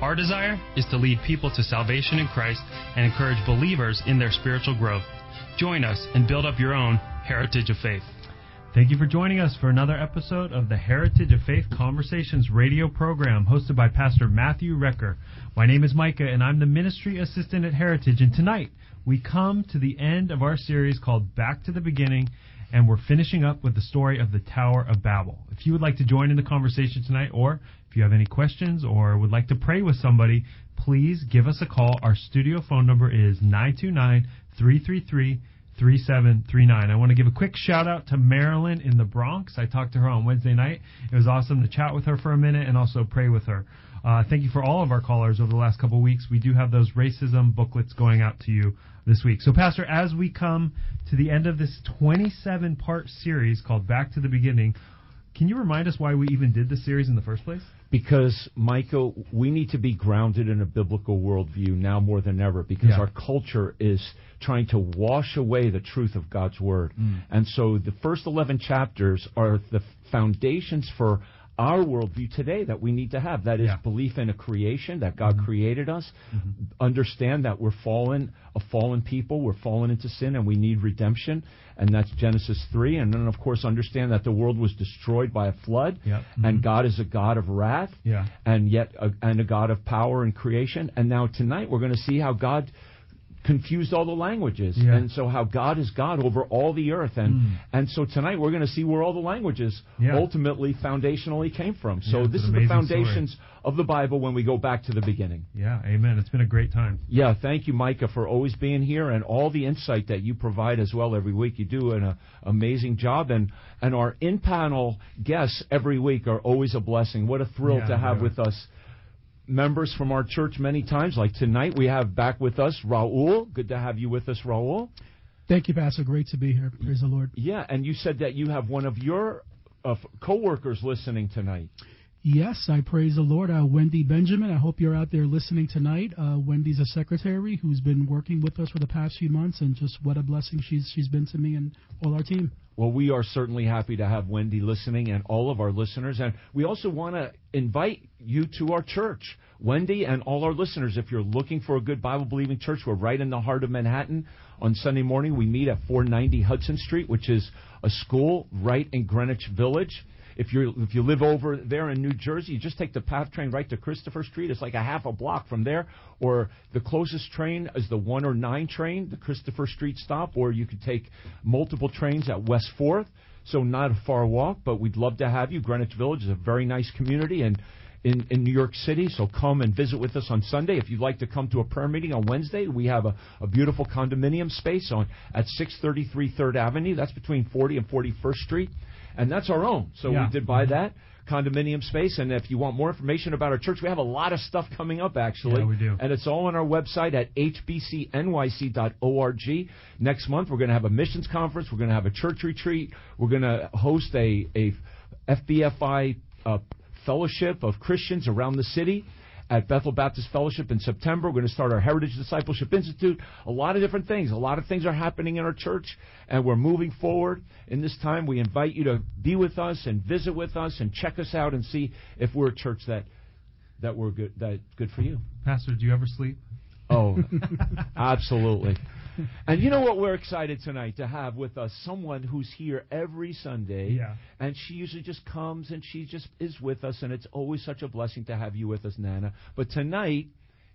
Our desire is to lead people to salvation in Christ and encourage believers in their spiritual growth. Join us and build up your own heritage of faith. Thank you for joining us for another episode of the Heritage of Faith Conversations radio program hosted by Pastor Matthew Recker. My name is Micah and I'm the ministry assistant at Heritage and tonight we come to the end of our series called Back to the Beginning and we're finishing up with the story of the Tower of Babel. If you would like to join in the conversation tonight, or if you have any questions or would like to pray with somebody, please give us a call. Our studio phone number is 929 333 3739. I want to give a quick shout out to Marilyn in the Bronx. I talked to her on Wednesday night. It was awesome to chat with her for a minute and also pray with her. Uh, thank you for all of our callers over the last couple of weeks. We do have those racism booklets going out to you this week. So, Pastor, as we come to the end of this 27 part series called Back to the Beginning, can you remind us why we even did this series in the first place? Because, Michael, we need to be grounded in a biblical worldview now more than ever because Yeah. our culture is trying to wash away the truth of God's Word. Mm. And so the first 11 chapters are the foundations for our worldview today that we need to have. That is Yeah. Mm-hmm. belief in a creation, that God created us, understand that we're fallen, a fallen people, we're fallen into sin, and we need redemption. And that's Genesis 3. And then, of course, understand that the world was destroyed by a flood, Yep. and God is a God of wrath Yeah. and yet a, and a God of power and creation. And now tonight we're going to see how God confused all the languages, Yeah. and so how God is God over all the earth. And Mm. and so tonight we're going to see where all the languages Yeah. ultimately foundationally came from. So Yeah, this is the amazing story. foundations of the Bible when we go back to the beginning. Yeah, amen. It's been a great time. Yeah, thank you, Micah, for always being here and all the insight that you provide as well every week. You do an uh, amazing job, and and our in panel guests every week are always a blessing. What a thrill to have with us members from our church many times. Like tonight, we have back with us Raul. Good to have you with us, Raul. Thank you, Pastor. Great to be here. Praise the Lord. Yeah, and you said that you have one of your uh, coworkers listening tonight. Yes, I praise the Lord. Uh, Wendy Benjamin, I hope you're out there listening tonight. Uh, Wendy's a secretary who's been working with us for the past few months, and just what a blessing she's she's been to me and all our team. Well, we are certainly happy to have Wendy listening and all of our listeners. And we also want to invite you to our church. Wendy and all our listeners, if you're looking for a good Bible believing church, we're right in the heart of Manhattan. On Sunday morning, we meet at 490 Hudson Street, which is a school right in Greenwich Village. If you if you live over there in New Jersey, you just take the PATH train right to Christopher Street. It's like a half a block from there. Or the closest train is the 109 train, the Christopher Street stop. Or you could take multiple trains at West Fourth. So not a far walk, but we'd love to have you. Greenwich Village is a very nice community and in, in New York City. So come and visit with us on Sunday. If you'd like to come to a prayer meeting on Wednesday, we have a, a beautiful condominium space on at 633 Third Avenue. That's between 40 and 41st Street, and that's our own. So Yeah. we did buy that condominium space. And if you want more information about our church, we have a lot of stuff coming up actually. Yeah, we do. And it's all on our website at hbcnyc.org. Next month, we're going to have a missions conference. We're going to have a church retreat. We're going to host a, a FBFI uh, fellowship of Christians around the city at Bethel Baptist Fellowship in September. We're going to start our Heritage Discipleship Institute. A lot of different things. A lot of things are happening in our church, and we're moving forward. In this time, we invite you to be with us and visit with us and check us out and see if we're a church that that we're good that good for you. Pastor, do you ever sleep? Oh, absolutely. And you know what we're excited tonight to have with us someone who's here every Sunday. Yeah. And she usually just comes and she just is with us and it's always such a blessing to have you with us, Nana. But tonight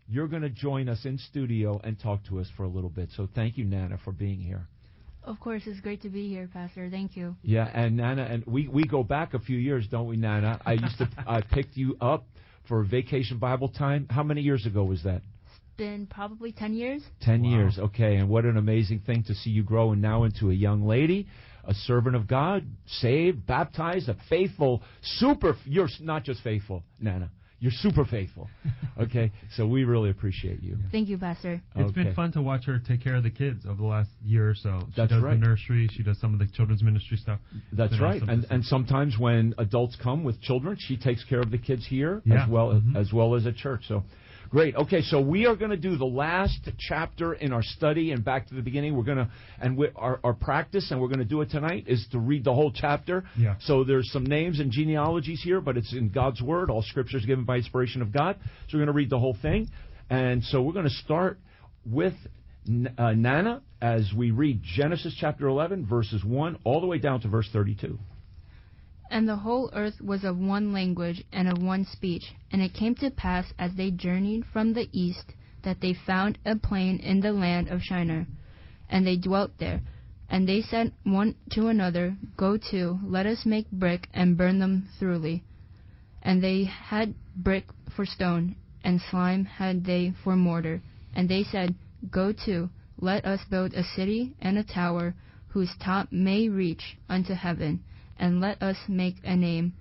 you're going to join us in studio and talk to us for a little bit. So thank you, Nana, for being here. Of course, it's great to be here, Pastor. Thank you. Yeah, and Nana, and we, we go back a few years, don't we, Nana? I used to I picked you up for vacation Bible time. How many years ago was that? Been probably 10 years. Ten Wow. years, okay, and what an amazing thing to see you grow and now into a young lady, a servant of God, saved, baptized, a faithful, super. You're not just faithful, Nana. You're super faithful. Okay, so we really appreciate you. Thank you, Pastor. It's Okay. been fun to watch her take care of the kids over the last year or so. She That's does right. the nursery. She does some of the children's ministry stuff. That's right. awesome And and sometimes when adults come with children, she takes care of the kids here Yeah. as well Mhm. as well as at church. So great. Okay, so we are going to do the last chapter in our study and back to the beginning. We're going to and we, our our practice and we're going to do it tonight is to read the whole chapter. Yeah. So there's some names and genealogies here, but it's in God's word. All scripture is given by inspiration of God. So we're going to read the whole thing. And so we're going to start with uh, Nana as we read Genesis chapter 11 verses 1 all the way down to verse 32. And the whole earth was of one language and of one speech. And it came to pass as they journeyed from the east that they found a plain in the land of Shinar. And they dwelt there. And they said one to another, Go to, let us make brick and burn them thoroughly. And they had brick for stone, and slime had they for mortar. And they said, Go to, let us build a city and a tower, whose top may reach unto heaven, and let us make a name,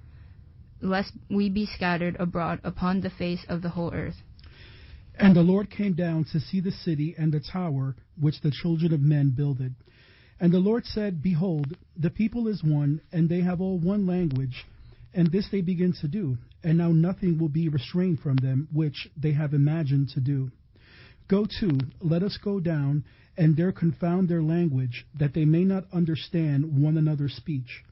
lest we be scattered abroad upon the face of the whole earth. And the Lord came down to see the city and the tower which the children of men builded. And the Lord said, Behold, the people is one, and they have all one language, and this they begin to do, and now nothing will be restrained from them which they have imagined to do. Go to, let us go down, and there confound their language, that they may not understand one another's speech.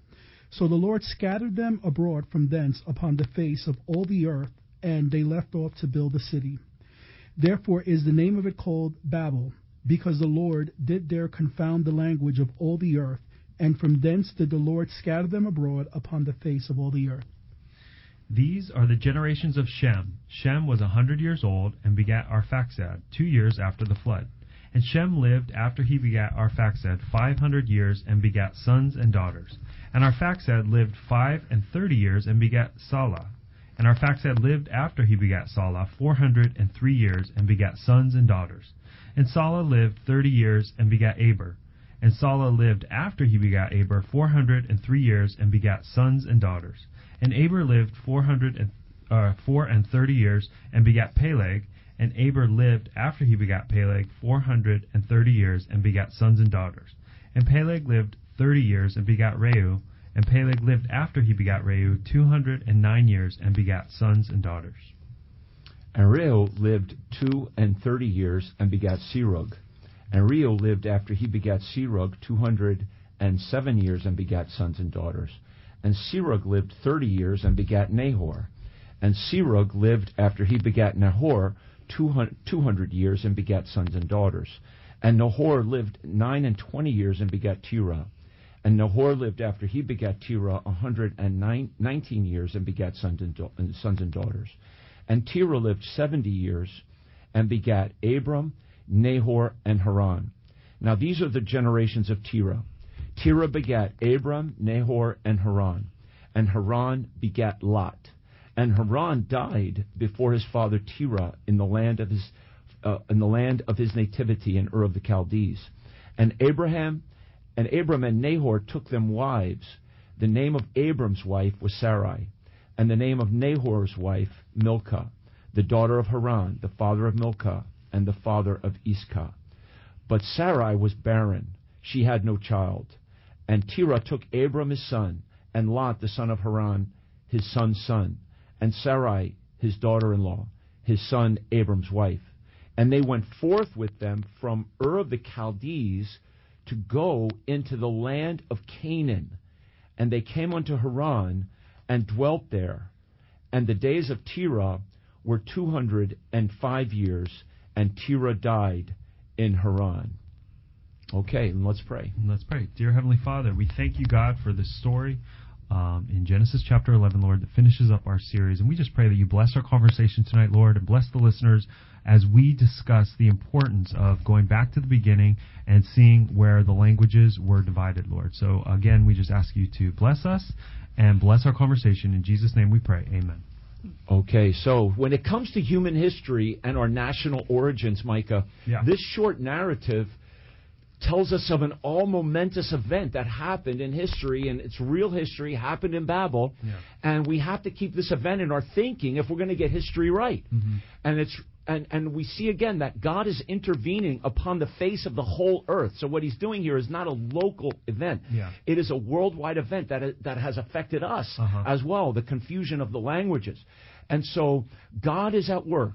So the Lord scattered them abroad from thence upon the face of all the earth, and they left off to build a city. Therefore is the name of it called Babel, because the Lord did there confound the language of all the earth, and from thence did the Lord scatter them abroad upon the face of all the earth. These are the generations of Shem. Shem was a hundred years old and begat Arphaxad two years after the flood. And Shem lived after he begat Arphaxad five hundred years and begat sons and daughters. And Arphaxad lived five and thirty years and begat Salah. And Arphaxad lived after he begat Salah four hundred and three years and begat sons and daughters. And Salah lived thirty years and begat Eber. And Salah lived after he begat Eber four hundred and three years and begat sons and daughters. And Eber lived four hundred and uh, four and thirty years and begat Peleg. And Eber lived after he begat Peleg four hundred and thirty years and begat sons and daughters. And Peleg lived thirty years and begat Reu. And Peleg lived after he begat Reu two hundred and nine years and begat sons and daughters. And Reu lived two and thirty years and begat Serug. And Reu lived after he begat Serug two hundred and seven years and begat sons and daughters. And Serug lived thirty years and begat Nahor. And Serug lived after he begat Nahor two hundred years and begat sons and daughters. And Nahor lived nine and twenty years and begat Terah. And Nahor lived after he begat Terah a hundred and nine, nineteen years and begat sons and, da- sons and daughters. And Terah lived seventy years and begat Abram, Nahor, and Haran. Now these are the generations of Terah. Terah begat Abram, Nahor, and Haran. And Haran begat Lot. And Haran died before his father Terah in the land of his uh, in the land of his nativity in Ur of the Chaldees. And Abraham and Abram and Nahor took them wives. The name of Abram's wife was Sarai, and the name of Nahor's wife Milcah, the daughter of Haran, the father of Milcah, and the father of Iscah. But Sarai was barren; she had no child. And Terah took Abram his son, and Lot the son of Haran, his son's son, and Sarai his daughter-in-law, his son Abram's wife. And they went forth with them from Ur of the Chaldees to go into the land of Canaan. And they came unto Haran and dwelt there. And the days of Terah were two hundred and five years, and Terah died in Haran. Okay, and let's pray. Let's pray. Dear Heavenly Father, we thank you, God, for this story um, in Genesis chapter 11, Lord, that finishes up our series. And we just pray that you bless our conversation tonight, Lord, and bless the listeners as we discuss the importance of going back to the beginning and seeing where the languages were divided, Lord. So, again, we just ask you to bless us and bless our conversation. In Jesus' name we pray. Amen. Okay, so when it comes to human history and our national origins, Micah, Yeah. this short narrative tells us of an all momentous event that happened in history, and it's real history, happened in Babel. Yeah. And we have to keep this event in our thinking if we're going to get history right. Mm-hmm. And it's and, and we see again that God is intervening upon the face of the whole earth. So what he's doing here is not a local event. Yeah. It is a worldwide event that that has affected us Uh-huh. as well, the confusion of the languages. And so God is at work.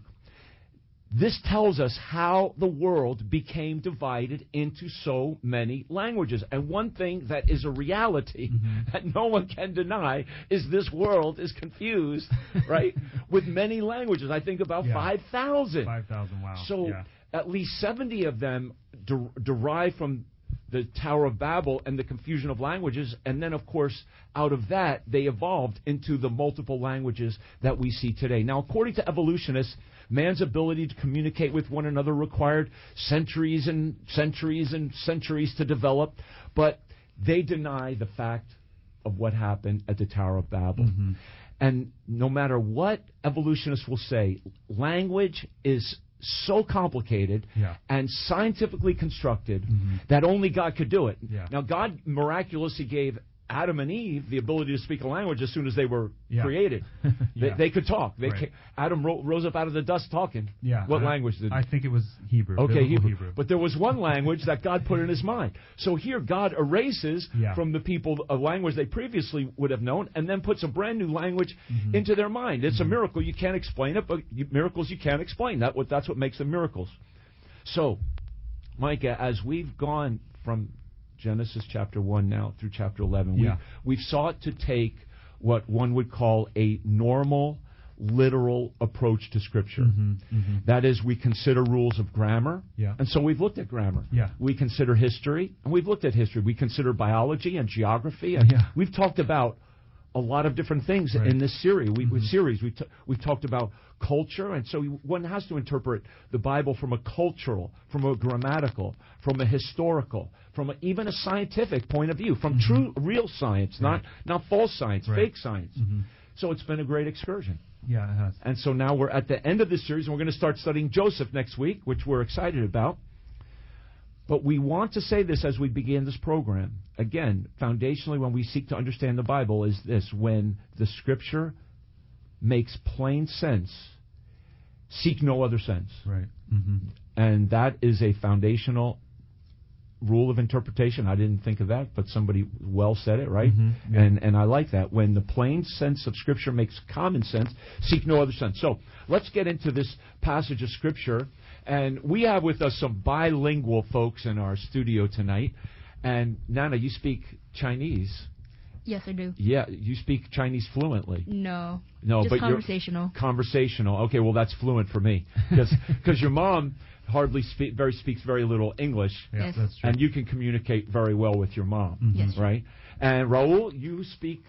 This tells us how the world became divided into so many languages. And one thing that is a reality Mm-hmm. that no one can deny is this world is confused, right, with many languages. I think about Yeah. 5,000. 5,000, wow. So Yeah. at least 70 of them der- derive from the Tower of Babel and the confusion of languages. And then, of course, out of that, they evolved into the multiple languages that we see today. Now, according to evolutionists, man's ability to communicate with one another required centuries and centuries and centuries to develop. But they deny the fact of what happened at the Tower of Babel. Mm-hmm. And no matter what evolutionists will say, language is so complicated Yeah. and scientifically constructed Mhm. that only God could do it. Yeah. Now, God miraculously gave Adam and Eve the ability to speak a language as soon as they were Yeah. created. They, Yeah. they could talk. They Right. Adam ro- rose up out of the dust talking. Yeah. What I- language did? I think it was Hebrew. Okay, biblical Hebrew. But there was one language that God put in his mind. So here, God erases Yeah. from the people a language they previously would have known and then puts a brand new language Mm-hmm. into their mind. It's a miracle. You can't explain it, but you, miracles you can't explain. That what That's what makes them miracles. So, Micah, as we've gone from Genesis chapter 1 now through chapter 11, Yeah. we've, we've sought to take what one would call a normal, literal approach to Scripture. Mhm, mhm. That is, we consider rules of grammar. Yeah. And so we've looked at grammar. Yeah. We consider history, and we've looked at history. We consider biology and geography. And Yeah. We've talked about a lot of different things Right. in this series. We, with Mhm. series, we t- we've talked about culture, and so one has to interpret the Bible from a cultural, from a grammatical, from a historical, from a, even a scientific point of view, from true, real science, not not false science, Mm-hmm. Right. fake science. Mhm. So it's been a great excursion. Yeah, it has. And so now we're at the end of this series, and we're going to start studying Joseph next week, which we're excited about. But we want to say this as we begin this program. Again, foundationally, when we seek to understand the Bible, is this when the Scripture makes plain sense, seek no other sense. Right. hmm And that is a foundational rule of interpretation. I didn't think of that, but somebody well said it, right? Mhm, yeah. And and I like that. When the plain sense of Scripture makes common sense, seek no other sense. So let's get into this passage of Scripture. And we have with us some bilingual folks in our studio tonight. And Nana, you speak Chinese. Yes, I do. Yeah, you speak Chinese fluently. No. No, Just but you're- conversational. Conversational. Okay, well that's fluent for me because your mom hardly speak very speaks very little English, Yeah, Yes. that's true. and you can communicate very well with your mom, Mhm. Yes. right? And Raul, you speak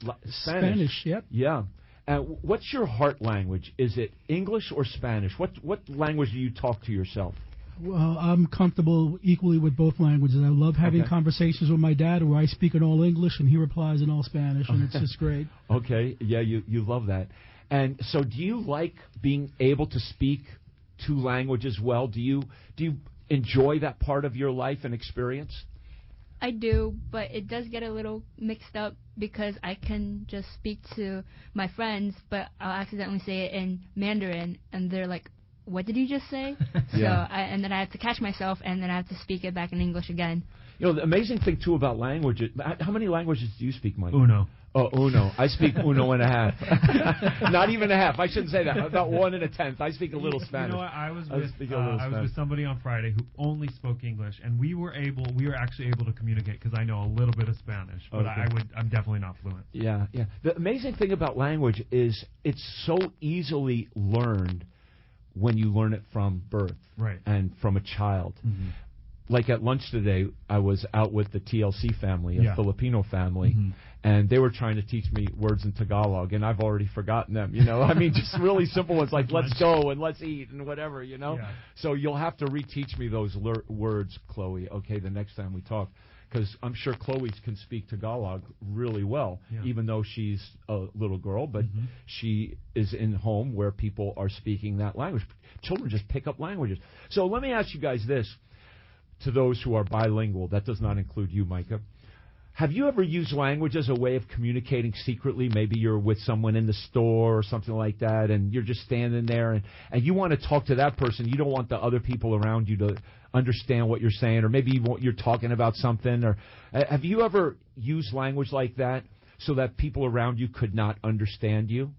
Spanish. Spanish, yep. Yeah. And what's your heart language? Is it English or Spanish? What what language do you talk to yourself? Well, I'm comfortable equally with both languages. I love having Okay. conversations with my dad where I speak in all English and he replies in all Spanish, and it's just great. Okay, yeah, you you love that. And so, do you like being able to speak two languages well? Do you do you enjoy that part of your life and experience? I do, but it does get a little mixed up because I can just speak to my friends, but I'll accidentally say it in Mandarin, and they're like, "What did you just say?" So, I, and then I have to catch myself, and then I have to speak it back in English again. You know, the amazing thing too about languages. How many languages do you speak, Mike? Uno. Oh, uno. I speak uno and a half. Not even a half. I shouldn't say that. About one and a tenth. I speak a little Spanish. You know what? I was I with a uh, I was with somebody on Friday who only spoke English, and we were able we were actually able to communicate because I know a little bit of Spanish, but Okay. I, I would I'm definitely not fluent. Yeah, yeah. The amazing thing about language is it's so easily learned when you learn it from birth Right. and from a child. Mhm. Like at lunch today, I was out with the TLC family, a Yeah. Filipino family, Mhm. and they were trying to teach me words in Tagalog, and I've already forgotten them. You know, I mean, just really simple ones like "let's go" and "let's eat" and whatever. You know, Yeah. so you'll have to reteach me those lur- words, Chloe. Okay, the next time we talk, because I'm sure Chloe can speak Tagalog really well, Yeah. even though she's a little girl, but Mhm. she is in home where people are speaking that language. Children just pick up languages. So let me ask you guys this. To those who are bilingual. That does not include you, Micah. Have you ever used language as a way of communicating secretly? Maybe you're with someone in the store or something like that, and you're just standing there, and, and you want to talk to that person. You don't want the other people around you to understand what you're saying, or maybe you're talking about something. Or have you ever used language like that so that people around you could not understand you?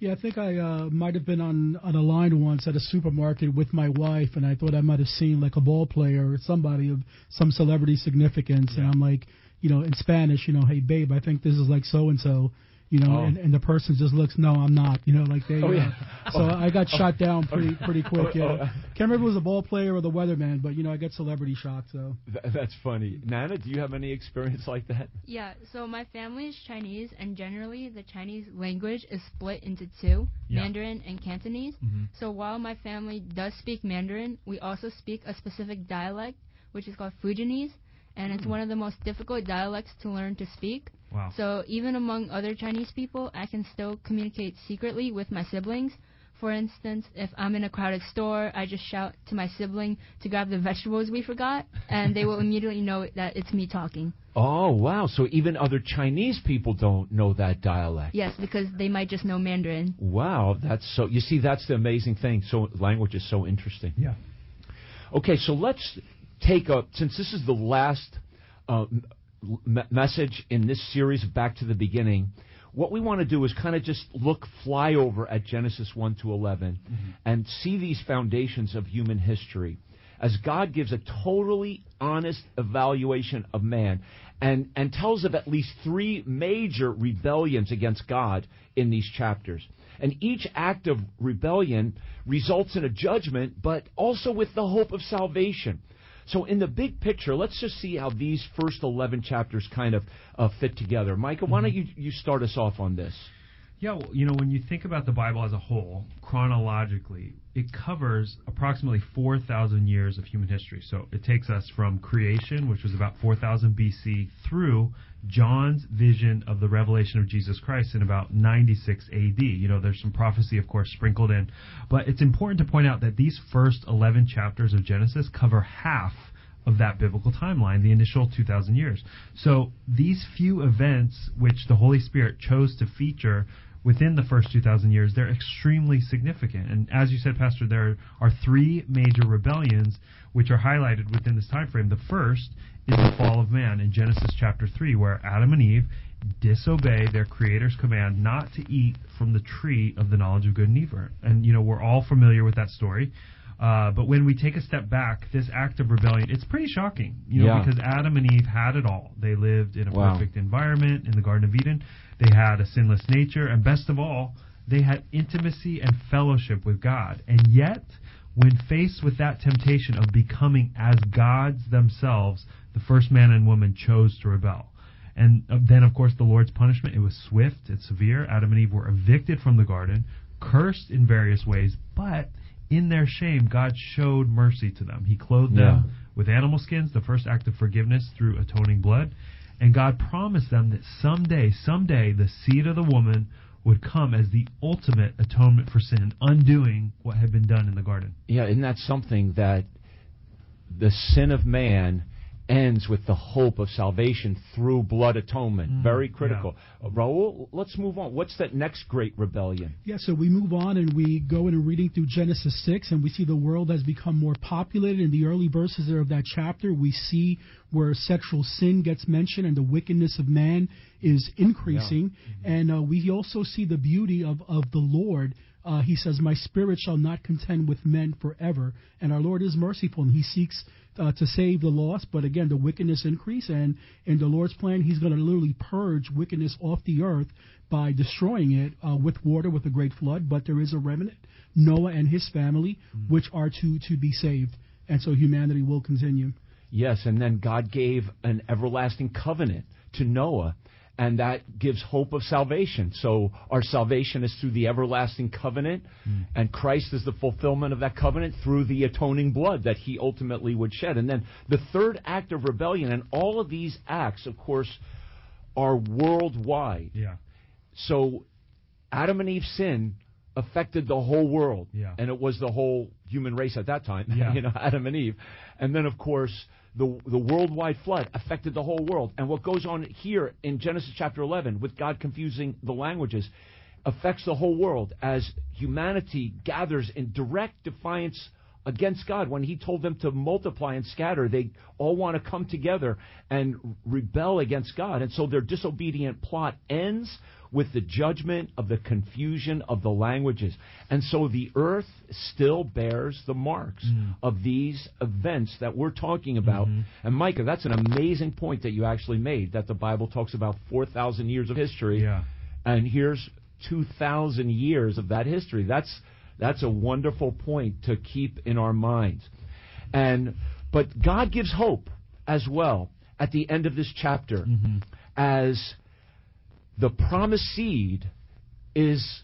Yeah, I think I uh, might have been on on a line once at a supermarket with my wife, and I thought I might have seen like a ball player or somebody of some celebrity significance, yeah. and I'm like, you know, in Spanish, you know, hey babe, I think this is like so and so, you know, oh. and, and the person just looks, no, I'm not, you know, like they. Oh, yeah. Uh, so I got shot down pretty pretty quick. Yeah, can't remember if it was a ball player or the weatherman, but you know, I get celebrity shock. So that's funny. Nana, do you have any experience like that? Yeah. So my family is Chinese, and generally the Chinese language is split into two: yeah. Mandarin and Cantonese. Mm-hmm. So while my family does speak Mandarin, we also speak a specific dialect, which is called Fujianese and it's hmm. one of the most difficult dialects to learn to speak. Wow. So even among other Chinese people, I can still communicate secretly with my siblings. For instance, if I'm in a crowded store, I just shout to my sibling to grab the vegetables we forgot, and they will immediately know that it's me talking. Oh, wow. So even other Chinese people don't know that dialect. Yes, because they might just know Mandarin. Wow, that's so you see that's the amazing thing. So language is so interesting. Yeah. Okay, so let's take a since this is the last uh, m- message in this series Back to the Beginning. What we want to do is kind of just look, fly over at Genesis 1 to 11 mm-hmm. and see these foundations of human history as God gives a totally honest evaluation of man and, and tells of at least three major rebellions against God in these chapters. And each act of rebellion results in a judgment, but also with the hope of salvation. So, in the big picture, let's just see how these first 11 chapters kind of uh, fit together. Micah, why don't mm-hmm. you, you start us off on this? Yeah, well, you know, when you think about the Bible as a whole, chronologically, it covers approximately 4,000 years of human history. So it takes us from creation, which was about 4,000 BC, through John's vision of the revelation of Jesus Christ in about 96 AD. You know, there's some prophecy, of course, sprinkled in. But it's important to point out that these first 11 chapters of Genesis cover half of that biblical timeline, the initial 2,000 years. So these few events, which the Holy Spirit chose to feature, within the first 2,000 years, they're extremely significant. And as you said, Pastor, there are three major rebellions which are highlighted within this time frame. The first is the fall of man in Genesis chapter 3, where Adam and Eve disobey their creator's command not to eat from the tree of the knowledge of good and evil. And, you know, we're all familiar with that story. Uh, but when we take a step back, this act of rebellion, it's pretty shocking, you know, yeah. because Adam and Eve had it all. They lived in a wow. perfect environment in the Garden of Eden. They had a sinless nature, and best of all, they had intimacy and fellowship with God. And yet, when faced with that temptation of becoming as gods themselves, the first man and woman chose to rebel. And uh, then, of course, the Lord's punishment, it was swift, it's severe. Adam and Eve were evicted from the garden, cursed in various ways, but in their shame, God showed mercy to them. He clothed yeah. them with animal skins, the first act of forgiveness through atoning blood. And God promised them that someday, someday, the seed of the woman would come as the ultimate atonement for sin, undoing what had been done in the garden. Yeah, isn't that something that the sin of man ends with the hope of salvation through blood atonement. Mm, Very critical. Yeah. Uh, Raul, let's move on. What's that next great rebellion? Yeah, so we move on and we go in reading through Genesis 6, and we see the world has become more populated. In the early verses of that chapter, we see where sexual sin gets mentioned and the wickedness of man is increasing. Yeah. Mm-hmm. And uh, we also see the beauty of, of the Lord. Uh, he says, My spirit shall not contend with men forever. And our Lord is merciful, and he seeks uh, to save the lost, but again, the wickedness increase, and in the Lord's plan, He's going to literally purge wickedness off the earth by destroying it uh, with water, with a great flood. But there is a remnant, Noah and his family, mm-hmm. which are to to be saved, and so humanity will continue. Yes, and then God gave an everlasting covenant to Noah and that gives hope of salvation. So our salvation is through the everlasting covenant, mm. and Christ is the fulfillment of that covenant through the atoning blood that he ultimately would shed. And then the third act of rebellion, and all of these acts, of course, are worldwide. Yeah. So Adam and Eve sin affected the whole world. Yeah. And it was the whole human race at that time, Yeah. you know, Adam and Eve. And then, of course, the, the worldwide flood affected the whole world. And what goes on here in Genesis chapter 11 with God confusing the languages affects the whole world as humanity gathers in direct defiance against God. When He told them to multiply and scatter, they all want to come together and rebel against God. And so their disobedient plot ends with the judgment of the confusion of the languages. And so the earth still bears the marks mm. of these events that we're talking about. Mm-hmm. And Micah, that's an amazing point that you actually made that the Bible talks about 4,000 years of history. Yeah. And here's 2,000 years of that history. That's that's a wonderful point to keep in our minds. And but God gives hope as well at the end of this chapter mm-hmm. as the promised seed is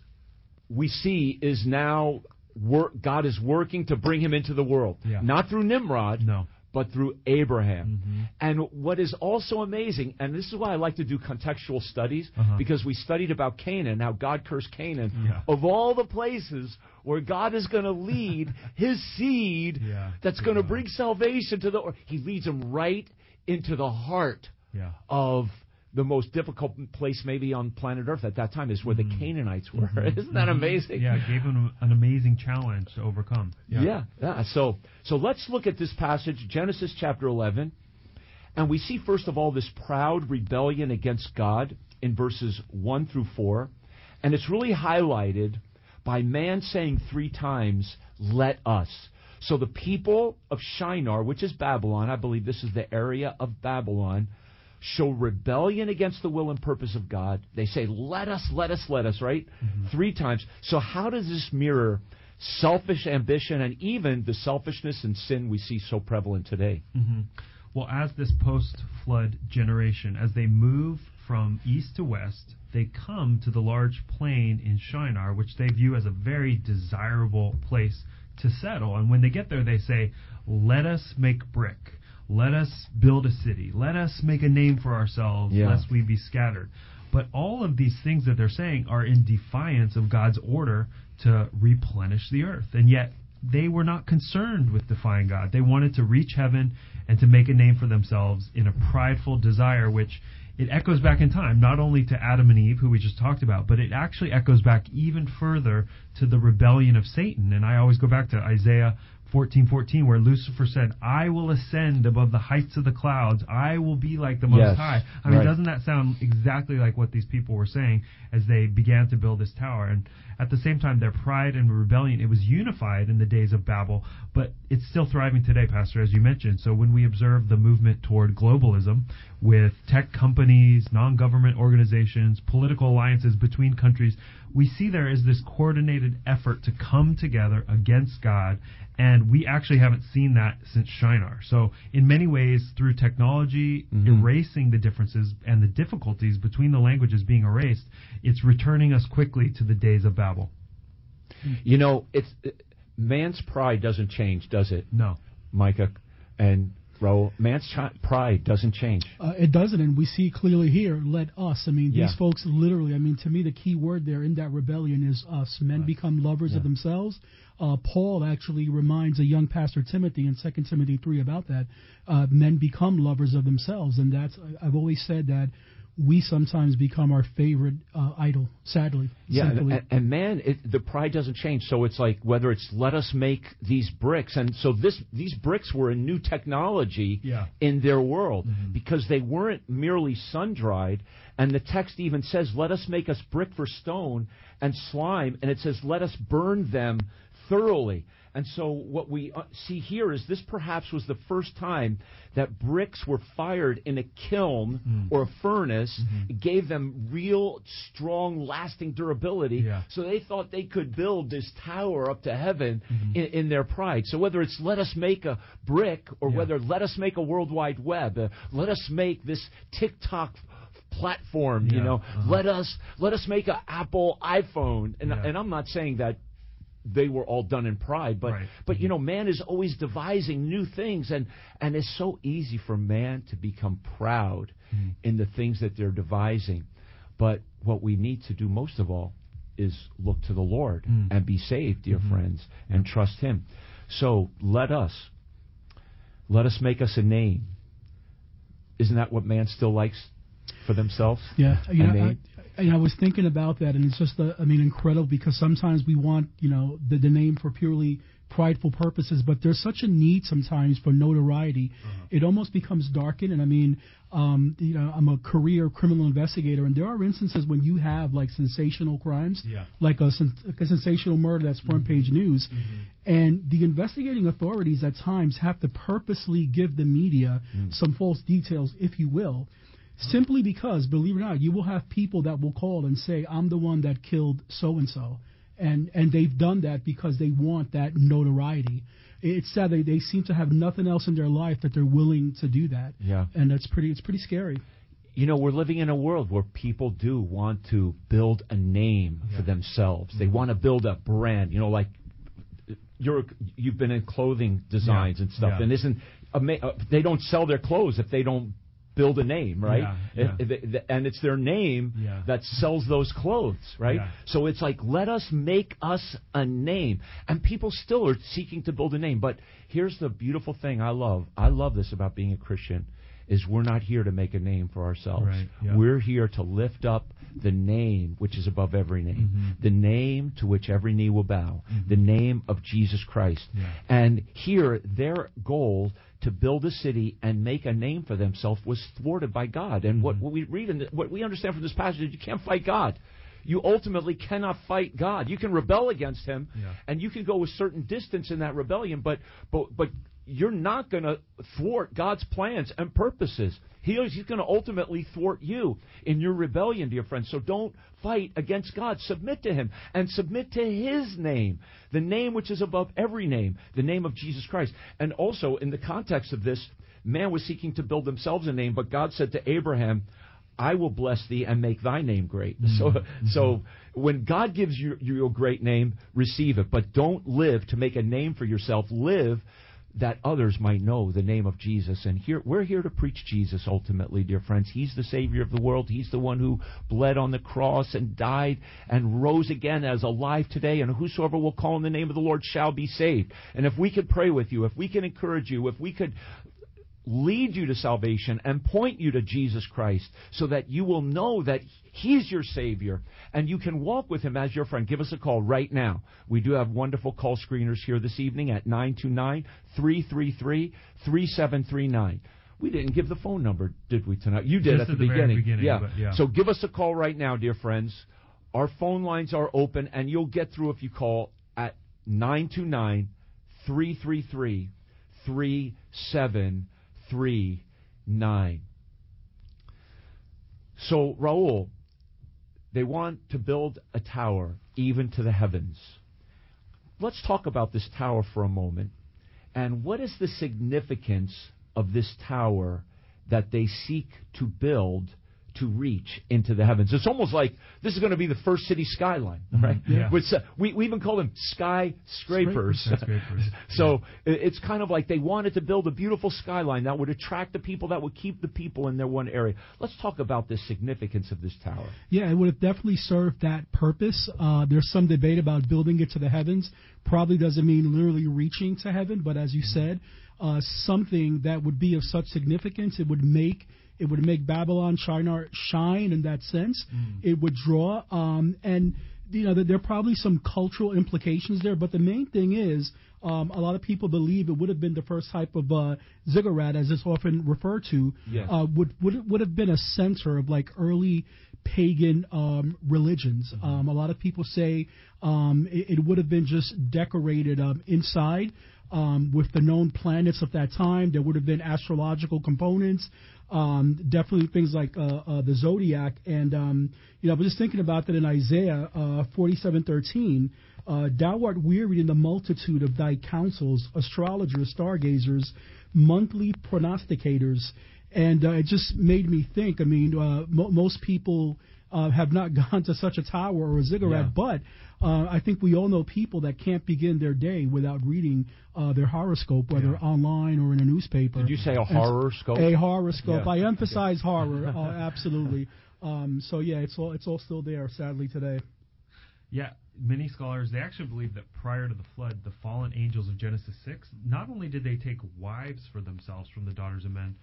we see is now work, God is working to bring him into the world. Yeah. Not through Nimrod, No. but through Abraham. Mm-hmm. And what is also amazing, and this is why I like to do contextual studies, Uh-huh. because we studied about Canaan, how God cursed Canaan. Yeah. Of all the places where God is going to lead his seed Yeah. that's going to bring salvation to the he leads him right into the heart of the most difficult place maybe on planet Earth at that time is where the Canaanites were. Isn't that amazing? Mm-hmm. Yeah, it gave them an amazing challenge to overcome. Yeah. yeah, So, so let's look at this passage, Genesis chapter 11, and we see first of all this proud rebellion against God in verses 1 through 4, and it's really highlighted by man saying three times, "Let us." So the people of Shinar, which is Babylon, I believe this is the area of Babylon, show rebellion against the will and purpose of God. They say, "Let us, let us, let us," right? Three times. So how does this mirror selfish ambition and even the selfishness and sin we see so prevalent today? hmm Well, as this post flood generation, as they move from east to west, they come to the large plain in Shinar, which they view as a very desirable place to settle. And when they get there, they say, Let us make brick. Let us build a city. Let us make a name for ourselves, Yeah. lest we be scattered. But all of these things that they're saying are in defiance of God's order to replenish the earth. And yet, they were not concerned with defying God. They wanted to reach heaven and to make a name for themselves in a prideful desire, which it echoes back in time, not only to Adam and Eve, who we just talked about, but it actually echoes back even further to the rebellion of Satan. And I always go back to Isaiah 14:14, where Lucifer said, "I will ascend above the heights of the clouds. I will be like the Most Yes, High." I mean, right. doesn't that sound exactly like what these people were saying as they began to build this tower? And at the same time, their pride and rebellion, it was unified in the days of Babel, but it's still thriving today, Pastor, as you mentioned. So when we observe the movement toward globalism with tech companies, non-government organizations, political alliances between countries, we see there is this coordinated effort to come together against God and we actually haven't seen that since Shinar. So, in many ways, through technology Mhm. erasing the differences and the difficulties between the languages being erased, it's returning us quickly to the days of Babel. You know, it's man's pride doesn't change, does it, No. Micah and Raul? Man's chi- pride doesn't change. Uh, it doesn't, and we see clearly here. Let us. I mean, Yeah. these folks literally. I mean, to me, the key word there in that rebellion is us. Men become lovers Yeah. of themselves. Uh, Paul actually reminds a young pastor Timothy in 2 Timothy three about that. Uh, men become lovers of themselves, and that's. I've always said that we sometimes become our favorite uh, idol. Sadly, Yeah, and, and man, it, the pride doesn't change. So it's like whether it's let us make these bricks, and so this these bricks were a new technology Yeah. in their world Mhm. because they weren't merely sun dried. And the text even says, "Let us make us brick for stone and slime," and it says, "Let us burn them thoroughly." And so what we uh, see here is this perhaps was the first time that bricks were fired in a kiln Mm. or a furnace. Mhm. It gave them real strong, lasting durability. Yeah. So they thought they could build this tower up to heaven Mhm. in, in their pride. So whether it's let us make a brick or Yeah. whether let us make a World Wide Web, uh, let us make this TikTok platform, you know, Uh-huh. let us let us make an Apple iPhone. And Yeah. and I'm not saying that they were all done in pride, but Right. but you know, man is always devising new things, and and it's so easy for man to become proud Mhm. in the things that they're devising. But what we need to do most of all is look to the Lord Mm. and be saved, dear Mhm. friends, and trust Him. So let us, let us make us a name. Isn't that what man still likes for themselves? Yeah, you A know, name? I, was thinking about that, and it's just, uh, I mean, incredible because sometimes we want, you know, the, the name for purely prideful purposes, but there's such a need sometimes for notoriety. It almost becomes darkened, and I mean, um, you know, I'm a career criminal investigator, and there are instances when you have like sensational crimes, Yeah. like a, like a sensational murder that's front page news, and the investigating authorities at times have to purposely give the media some false details, if you will, simply because, believe it or not, you will have people that will call and say, "I'm the one that killed so and so," and and they've done that because they want that notoriety. It's sad they they seem to have nothing else in their life that they're willing to do that. Yeah. and that's pretty. It's pretty scary. you know, we're living in a world where people do want to build a name for themselves. They want to build a brand. You know, like you're you've been in clothing designs Yeah, and stuff, yeah. and isn't ama- uh, they don't sell their clothes if they don't build a name, right? Yeah, yeah. it- and it's their name Yeah. that sells those clothes, right? So it's like let us make us a name, and people still are seeking to build a name. But here's the beautiful thing I love. I love this about being a Christian. Is we're not here to make a name for ourselves. Right, yeah. We're here to lift up the name which is above every name, Mhm. the name to which every knee will bow, Mhm. the name of Jesus Christ. Yeah. And here, their goal to build a city and make a name for themselves was thwarted by God. And what, Mhm. what we read and what we understand from this passage is you can't fight God. You ultimately cannot fight God. You can rebel against Him, Yeah. and you can go a certain distance in that rebellion, but but but you're not going to thwart God's plans and purposes. He is, he's going to ultimately thwart you in your rebellion, dear friends. So don't fight against God. Submit to Him and submit to His name, the name which is above every name, the name of Jesus Christ. And also, in the context of this, man was seeking to build themselves a name, but God said to Abraham, I will bless thee and make thy name great. Mm-hmm. So, mm-hmm. so when God gives you, you a great name, receive it. But don't live to make a name for yourself. Live that others might know the name of Jesus. And here, we're here to preach Jesus ultimately, dear friends. He's the Savior of the world. He's the one who bled on the cross and died and rose again as alive today. And whosoever will call on the name of the Lord shall be saved. And if we could pray with you, if we can encourage you, if we could lead you to salvation and point you to Jesus Christ so that you will know that He's your Savior and you can walk with Him as your friend. Give us a call right now. We do have wonderful call screeners here this evening at 929 333 3739. We didn't give the phone number, did we, tonight? You did Just at the, the very beginning. beginning, yeah. yeah. So give us a call right now, dear friends. Our phone lines are open, and you'll get through if you call at 929 333 3739. So, Raul, they want to build a tower even to the heavens. Let's talk about this tower for a moment. And what is the significance of this tower that they seek to build to reach into the heavens? It's almost like this is going to be the first city skyline, right? yeah. Which, uh, we, we even call them skyscrapers. Skyscrapers. so i- it's kind of like they wanted to build a beautiful skyline that would attract the people, that would keep the people in their one area. Let's talk about the significance of this tower. Yeah, it would have definitely served that purpose. Uh, there's some debate about building it to the heavens. Probably doesn't mean literally reaching to heaven, but as you said, uh, something that would be of such significance, it would make it would make Babylon shine, shine in that sense. It would draw, um, and you know, there there are probably some cultural implications there. But the main thing is, um, a lot of people believe it would have been the first type of uh, ziggurat, as it's often referred to. Yes. Uh, would would would have been a center of like early pagan um, religions. Um, a lot of people say um, it, it would have been just decorated um, inside um, with the known planets of that time. There would have been astrological components. Um, definitely things like uh, uh, the zodiac, and um, you know, I was just thinking about that in Isaiah uh, forty-seven thirteen. Uh, Thou art wearied in the multitude of thy counsels, astrologers, stargazers, monthly prognosticators, and uh, it just made me think. I mean, uh, mo- most people uh, have not gone to such a tower or a ziggurat, Yeah. but uh, I think we all know people that can't begin their day without reading uh, their horoscope, whether Yeah. online or in a newspaper. Did you say a horoscope? A horoscope. Yeah. I emphasize horror, uh, absolutely. Um, so yeah, it's all it's all still there, sadly today. Yeah, many scholars they actually believe that prior to the flood, the fallen angels of Genesis six not only did they take wives for themselves from the daughters of men,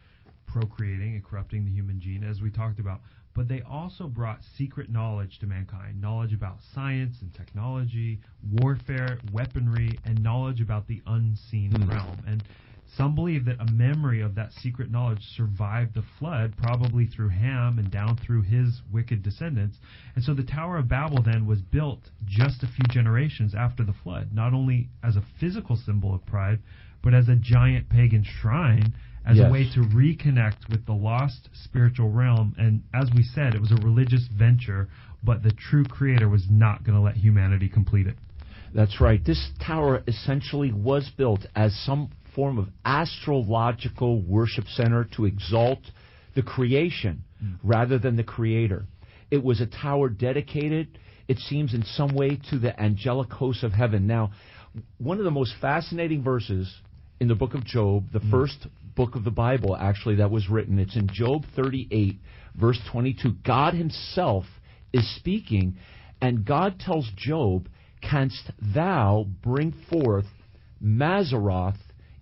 procreating and corrupting the human gene, as we talked about, but they also brought secret knowledge to mankind knowledge about science and technology, warfare, weaponry, and knowledge about the unseen Mhm. realm. And some believe that a memory of that secret knowledge survived the flood, probably through Ham and down through his wicked descendants. And so the Tower of Babel then was built just a few generations after the flood, not only as a physical symbol of pride, but as a giant pagan shrine as Yes. a way to reconnect with the lost spiritual realm. And as we said, it was a religious venture, but the true creator was not going to let humanity complete it. That's right. This tower essentially was built as some form of astrological worship center to exalt the creation mm. rather than the creator. It was a tower dedicated, it seems, in some way to the angelic hosts of heaven. Now, one of the most fascinating verses in the book of Job, the mm. first book of the Bible actually that was written, it's in Job 38, verse 22. God Himself is speaking, and God tells Job, Canst thou bring forth Mazaroth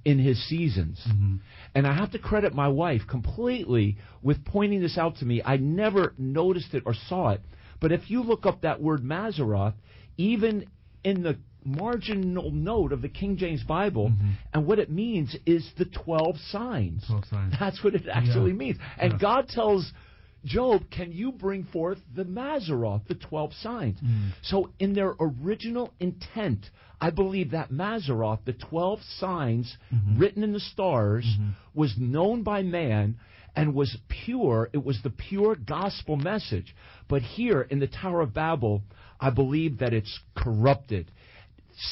in his seasons? Mm-hmm. And I have to credit my wife completely with pointing this out to me. I never noticed it or saw it. But if you look up that word Mazaroth, even in the marginal note of the King James Bible, mm-hmm. and what it means is the 12 signs. 12 signs. That's what it actually Yeah. means. And Yeah. God tells Job, Can you bring forth the Mazaroth, the 12 signs? Mm. So, in their original intent, I believe that Mazaroth, the 12 signs Mm-hmm. written in the stars, was known by man and was pure. It was the pure gospel message. But here in the Tower of Babel, I believe that it's corrupted.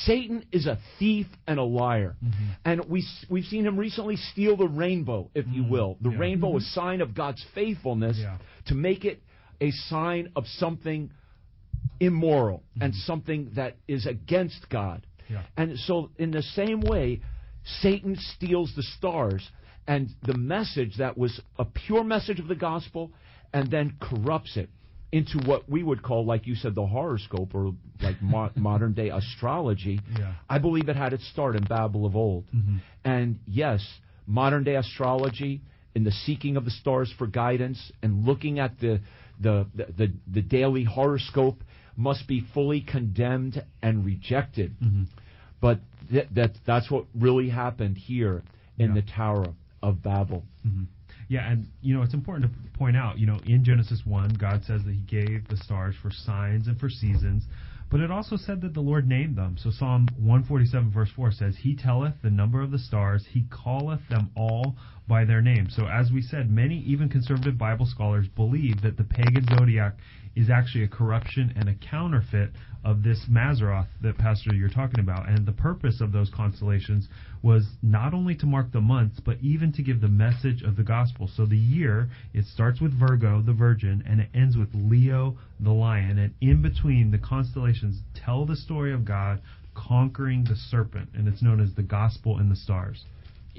Satan is a thief and a liar. Mm-hmm. And we, we've seen him recently steal the rainbow, if you will. The. Yeah. rainbow, a sign of God's faithfulness, Yeah. to make it a sign of something immoral and Mm-hmm. something that is against God. Yeah. And so, in the same way, Satan steals the stars and the message that was a pure message of the gospel and then corrupts it into what we would call, like you said, the horoscope or like mo- modern day astrology. Yeah. I believe it had its start in Babel of old. Mm-hmm. And yes, modern day astrology, in the seeking of the stars for guidance and looking at the, the, the, the, the daily horoscope, must be fully condemned and rejected. Mm-hmm. But th- that, that's what really happened here in Yeah. the Tower of Babel. Mm-hmm. Yeah, and you know it's important to point out, you know, in Genesis one, God says that He gave the stars for signs and for seasons, but it also said that the Lord named them. So Psalm one forty seven verse four says, He telleth the number of the stars, He calleth them all by their name. So as we said, many even conservative Bible scholars believe that the pagan zodiac is actually a corruption and a counterfeit of this Mazaroth that Pastor you're talking about. And the purpose of those constellations was not only to mark the months, but even to give the message of the gospel. So the year, it starts with Virgo, the virgin, and it ends with Leo, the lion. And in between, the constellations tell the story of God conquering the serpent. And it's known as the gospel in the stars.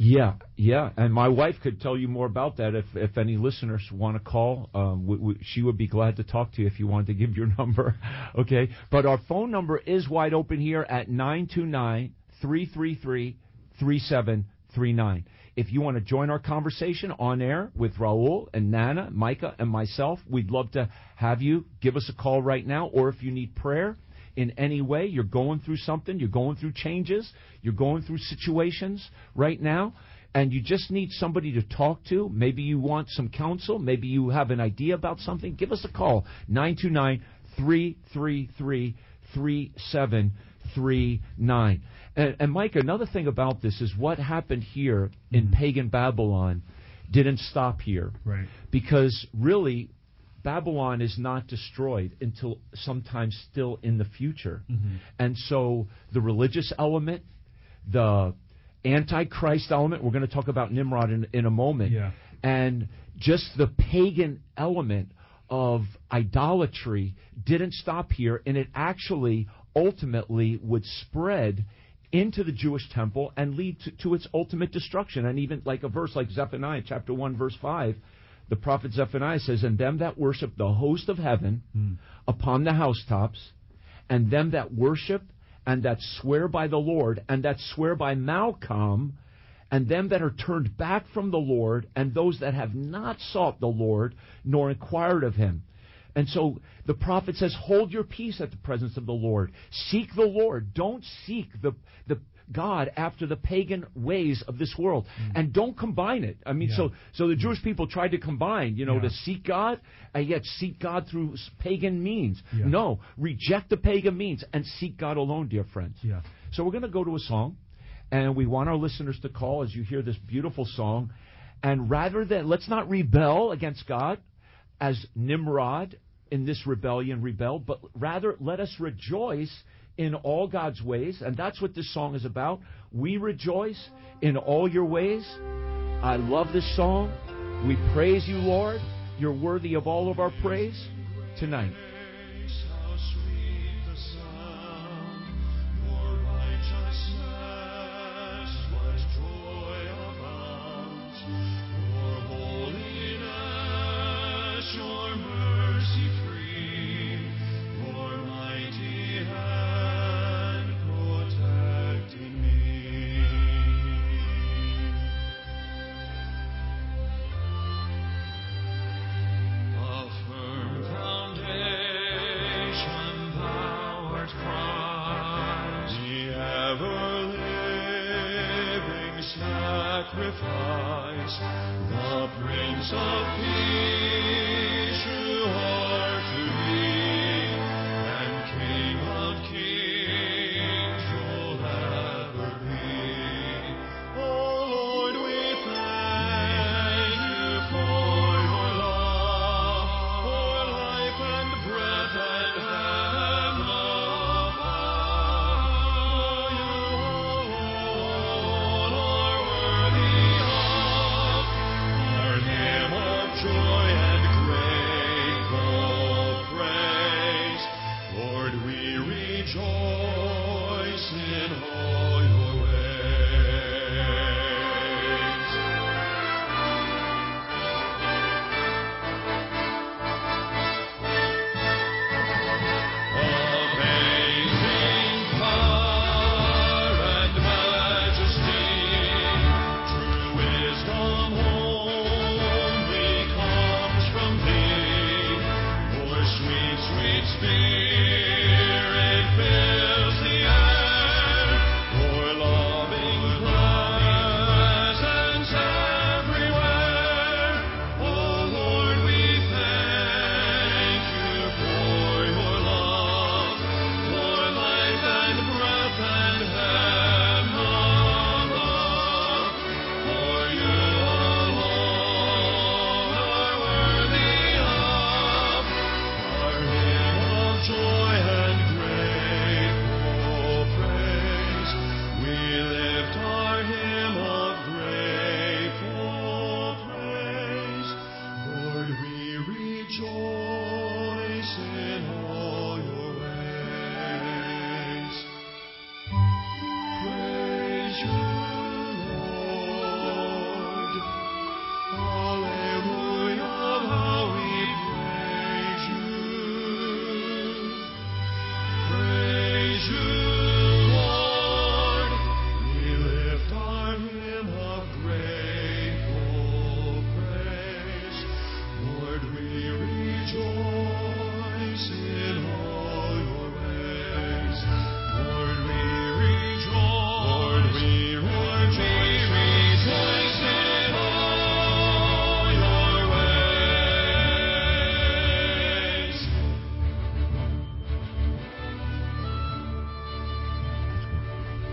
Yeah, yeah, and my wife could tell you more about that if if any listeners want to call. Um, we, we, she would be glad to talk to you if you wanted to give your number. Okay, but our phone number is wide open here at 929-333-3739. If you want to join our conversation on air with Raul and Nana, Micah, and myself, we'd love to have you. Give us a call right now, or if you need prayer in any way, you're going through something, you're going through changes, you're going through situations right now, and you just need somebody to talk to. Maybe you want some counsel, maybe you have an idea about something, give us a call 929 333 3739. And Mike, another thing about this is what happened here in mm-hmm. pagan Babylon didn't stop here. Right. Because really, Babylon is not destroyed until sometime still in the future. Mm-hmm. And so the religious element, the antichrist element, we're going to talk about Nimrod in, in a moment, Yeah. and just the pagan element of idolatry didn't stop here, and it actually ultimately would spread into the Jewish temple and lead to, to its ultimate destruction. And even like a verse like Zephaniah chapter 1, verse 5, the prophet Zephaniah says, And them that worship the host of heaven hmm. upon the housetops, and them that worship and that swear by the Lord and that swear by Malcham and them that are turned back from the Lord and those that have not sought the Lord nor inquired of him. And so the prophet says, Hold your peace at the presence of the Lord. Seek the Lord. Don't seek the, the God after the pagan ways of this world. Mm. And don't combine it. I mean, yeah. so, so the Jewish people tried to combine, you know, yeah. to seek God and yet seek God through pagan means. Yeah. No, reject the pagan means and seek God alone, dear friends. Yeah. So we're going to go to a song, and we want our listeners to call as you hear this beautiful song. And rather than, let's not rebel against God as Nimrod in this rebellion rebelled, but rather let us rejoice in all God's ways. And that's what this song is about. We rejoice in all your ways. I love this song. We praise you, Lord. You're worthy of all of our praise tonight.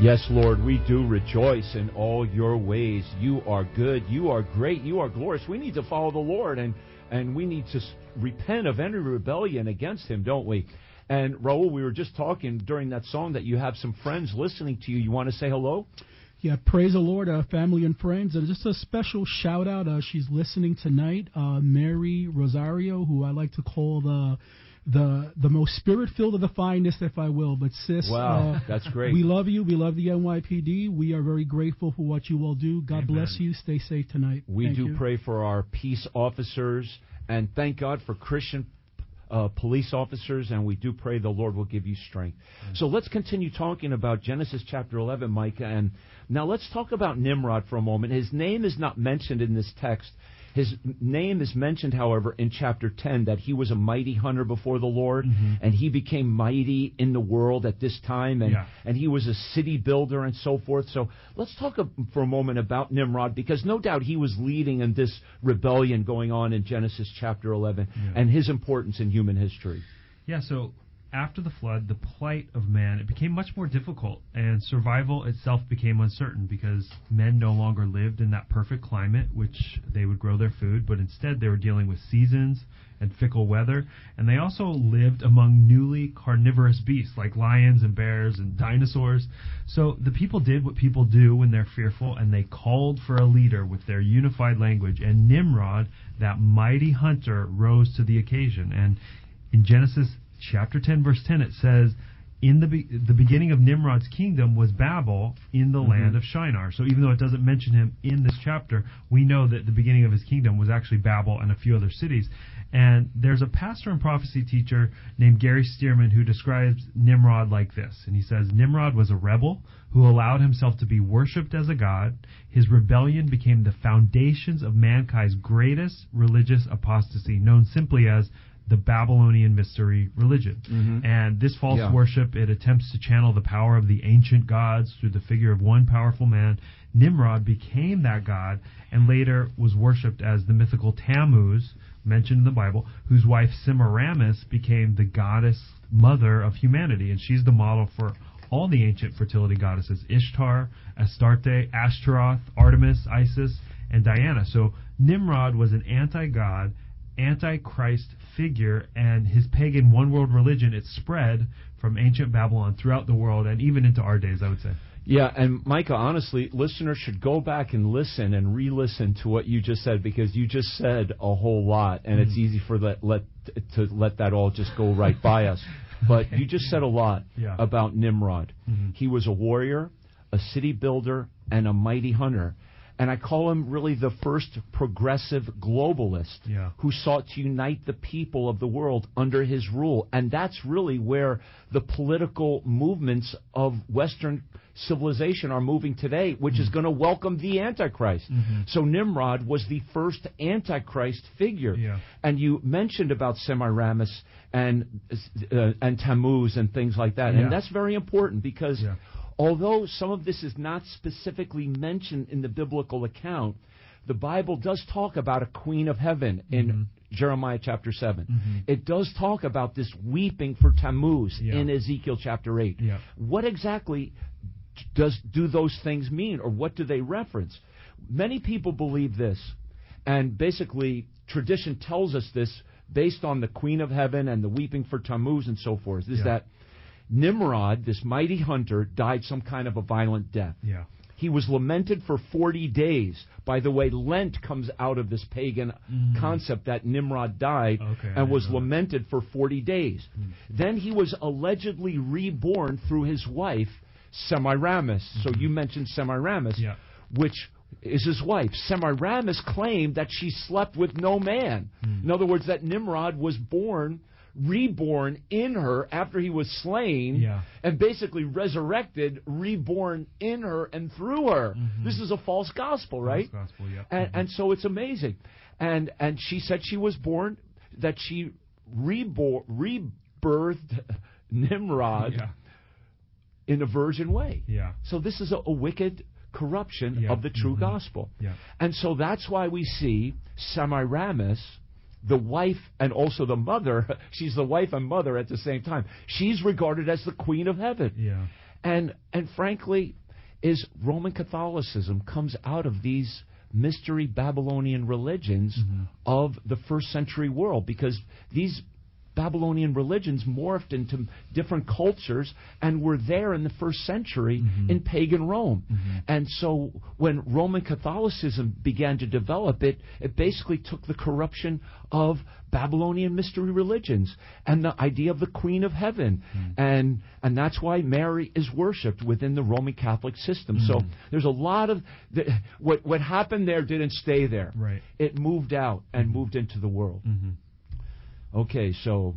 Yes, Lord, we do rejoice in all your ways. You are good. You are great. You are glorious. We need to follow the Lord and, and we need to repent of any rebellion against him, don't we? And Raul, we were just talking during that song that you have some friends listening to you. You want to say hello? Yeah, praise the Lord, uh, family and friends. And just a special shout out. Uh, she's listening tonight, uh, Mary Rosario, who I like to call the the the most spirit filled of the finest, if I will. But sis, wow, uh, that's great. We love you. We love the NYPD. We are very grateful for what you all do. God Amen. bless you. Stay safe tonight. We thank do you. pray for our peace officers and thank God for Christian uh, police officers, and we do pray the Lord will give you strength. So let's continue talking about Genesis chapter 11, Micah. And now let's talk about Nimrod for a moment. His name is not mentioned in this text. His name is mentioned, however, in chapter 10 that he was a mighty hunter before the Lord, Mm-hmm. and he became mighty in the world at this time, and, Yeah. and he was a city builder and so forth. So let's talk a, for a moment about Nimrod, because no doubt he was leading in this rebellion going on in Genesis chapter 11 Yeah. and his importance in human history. Yeah, so after the flood, the plight of man it became much more difficult, and survival itself became uncertain because men no longer lived in that perfect climate which they would grow their food, but instead they were dealing with seasons and fickle weather, and they also lived among newly carnivorous beasts like lions and bears and dinosaurs. So the people did what people do when they're fearful, and they called for a leader with their unified language. And Nimrod, that mighty hunter, rose to the occasion. And in Genesis chapter 10 verse 10 it says in the be- the beginning of Nimrod's kingdom was Babel in the mm-hmm. land of Shinar. So even though it doesn't mention him in this chapter, we know that the beginning of his kingdom was actually Babel and a few other cities. And there's a pastor and prophecy teacher named Gary Stearman who describes Nimrod like this. And he says Nimrod was a rebel who allowed himself to be worshipped as a god. His rebellion became the foundations of mankind's greatest religious apostasy, known simply as the Babylonian mystery religion. Mm-hmm. And this false Yeah. worship, it attempts to channel the power of the ancient gods through the figure of one powerful man. Nimrod became that god and later was worshipped as the mythical Tammuz, mentioned in the Bible, whose wife Semiramis became the goddess mother of humanity. And she's the model for all the ancient fertility goddesses Ishtar, Astarte, Ashtaroth, Artemis, Isis, and Diana. So Nimrod was an anti god antichrist figure and his pagan one world religion it spread from ancient babylon throughout the world and even into our days i would say Yeah, and Micah, honestly, listeners should go back and listen and re-listen to what you just said because you just said a whole lot, and it's mm. easy for that let to let that all just go right by us. But you just said a lot Yeah. about Nimrod. Mm-hmm. He was a warrior, a city builder, and a mighty hunter. And I call him really the first progressive globalist Yeah. who sought to unite the people of the world under his rule. And that's really where the political movements of Western civilization are moving today, which Mm-hmm. is going to welcome the Antichrist. So Nimrod was the first Antichrist figure. Yeah. And you mentioned about Semiramis and uh, and Tammuz and things like that, Yeah. and that's very important because Yeah. Although some of this is not specifically mentioned in the biblical account, the Bible does talk about a queen of heaven in Mm-hmm. Jeremiah chapter 7. It does talk about this weeping for Tammuz Yeah. in Ezekiel chapter 8. Yeah. What exactly does do those things mean or what do they reference? Many people believe this and basically tradition tells us this based on the queen of heaven and the weeping for Tammuz and so forth is Yeah. that Nimrod, this mighty hunter, died some kind of a violent death. yeah He was lamented for 40 days. By the way, Lent comes out of this pagan concept that Nimrod died Mm. Okay, and was. Hmm. lamented for 40 days. Then he was allegedly reborn through his wife, Semiramis. So you mentioned Semiramis. Yeah. which is his wife. Semiramis claimed that she slept with no man. Hmm. In other words, that Nimrod was born, reborn in her after he was slain, Yeah. and basically resurrected, reborn in her and through her. This is a false gospel, right? Mm-hmm. False gospel, yeah. And, and so it's amazing. And and she said she was born that she reborn rebirthed Nimrod yeah in a virgin way. yeah So this is a, a wicked corruption Yeah. of the true Mhm. gospel. Yeah. And so that's why we see Semiramis, the wife and also the mother, she's the wife and mother at the same time. She's regarded as the queen of heaven. yeah And and frankly, is Roman Catholicism comes out of these mystery Babylonian religions Mm-hmm. of the first century world because these Babylonian religions morphed into different cultures and were there in the first century Mm-hmm. in pagan Rome. And so when Roman Catholicism began to develop it, it basically took the corruption of Babylonian mystery religions and the idea of the Queen of Heaven. Mm. And and that's why Mary is worshipped within the Roman Catholic system. So Mm. there's a lot of the, what what happened there didn't stay there. Right. It moved out and moved into the world. mm-hmm. Okay, so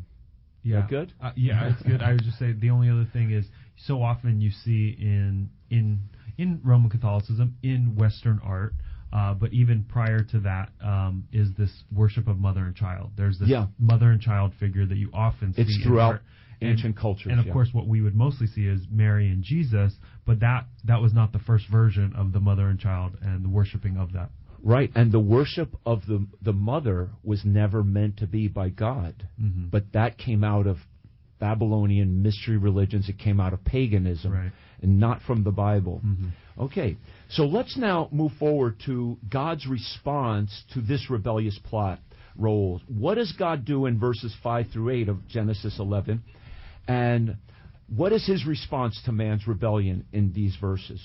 Yeah. good? Uh, yeah, it's good. I would just say the only other thing is so often you see in in in Roman Catholicism in Western art, uh, but even prior to that um, is this worship of mother and child. There's this Yeah. mother and child figure that you often see It's throughout. And- ancient cultures. And of yeah. course, what we would mostly see is Mary and Jesus, but that that was not the first version of the mother and child and the worshiping of that. Right, and the worship of the the mother was never meant to be by God, Mhm. but that came out of Babylonian mystery religions. It came out of paganism, Right. and not from the Bible. Mhm. Okay, so let's now move forward to God's response to this rebellious plot. Raul. What does God do in verses five through eight of Genesis eleven, and what is His response to man's rebellion in these verses?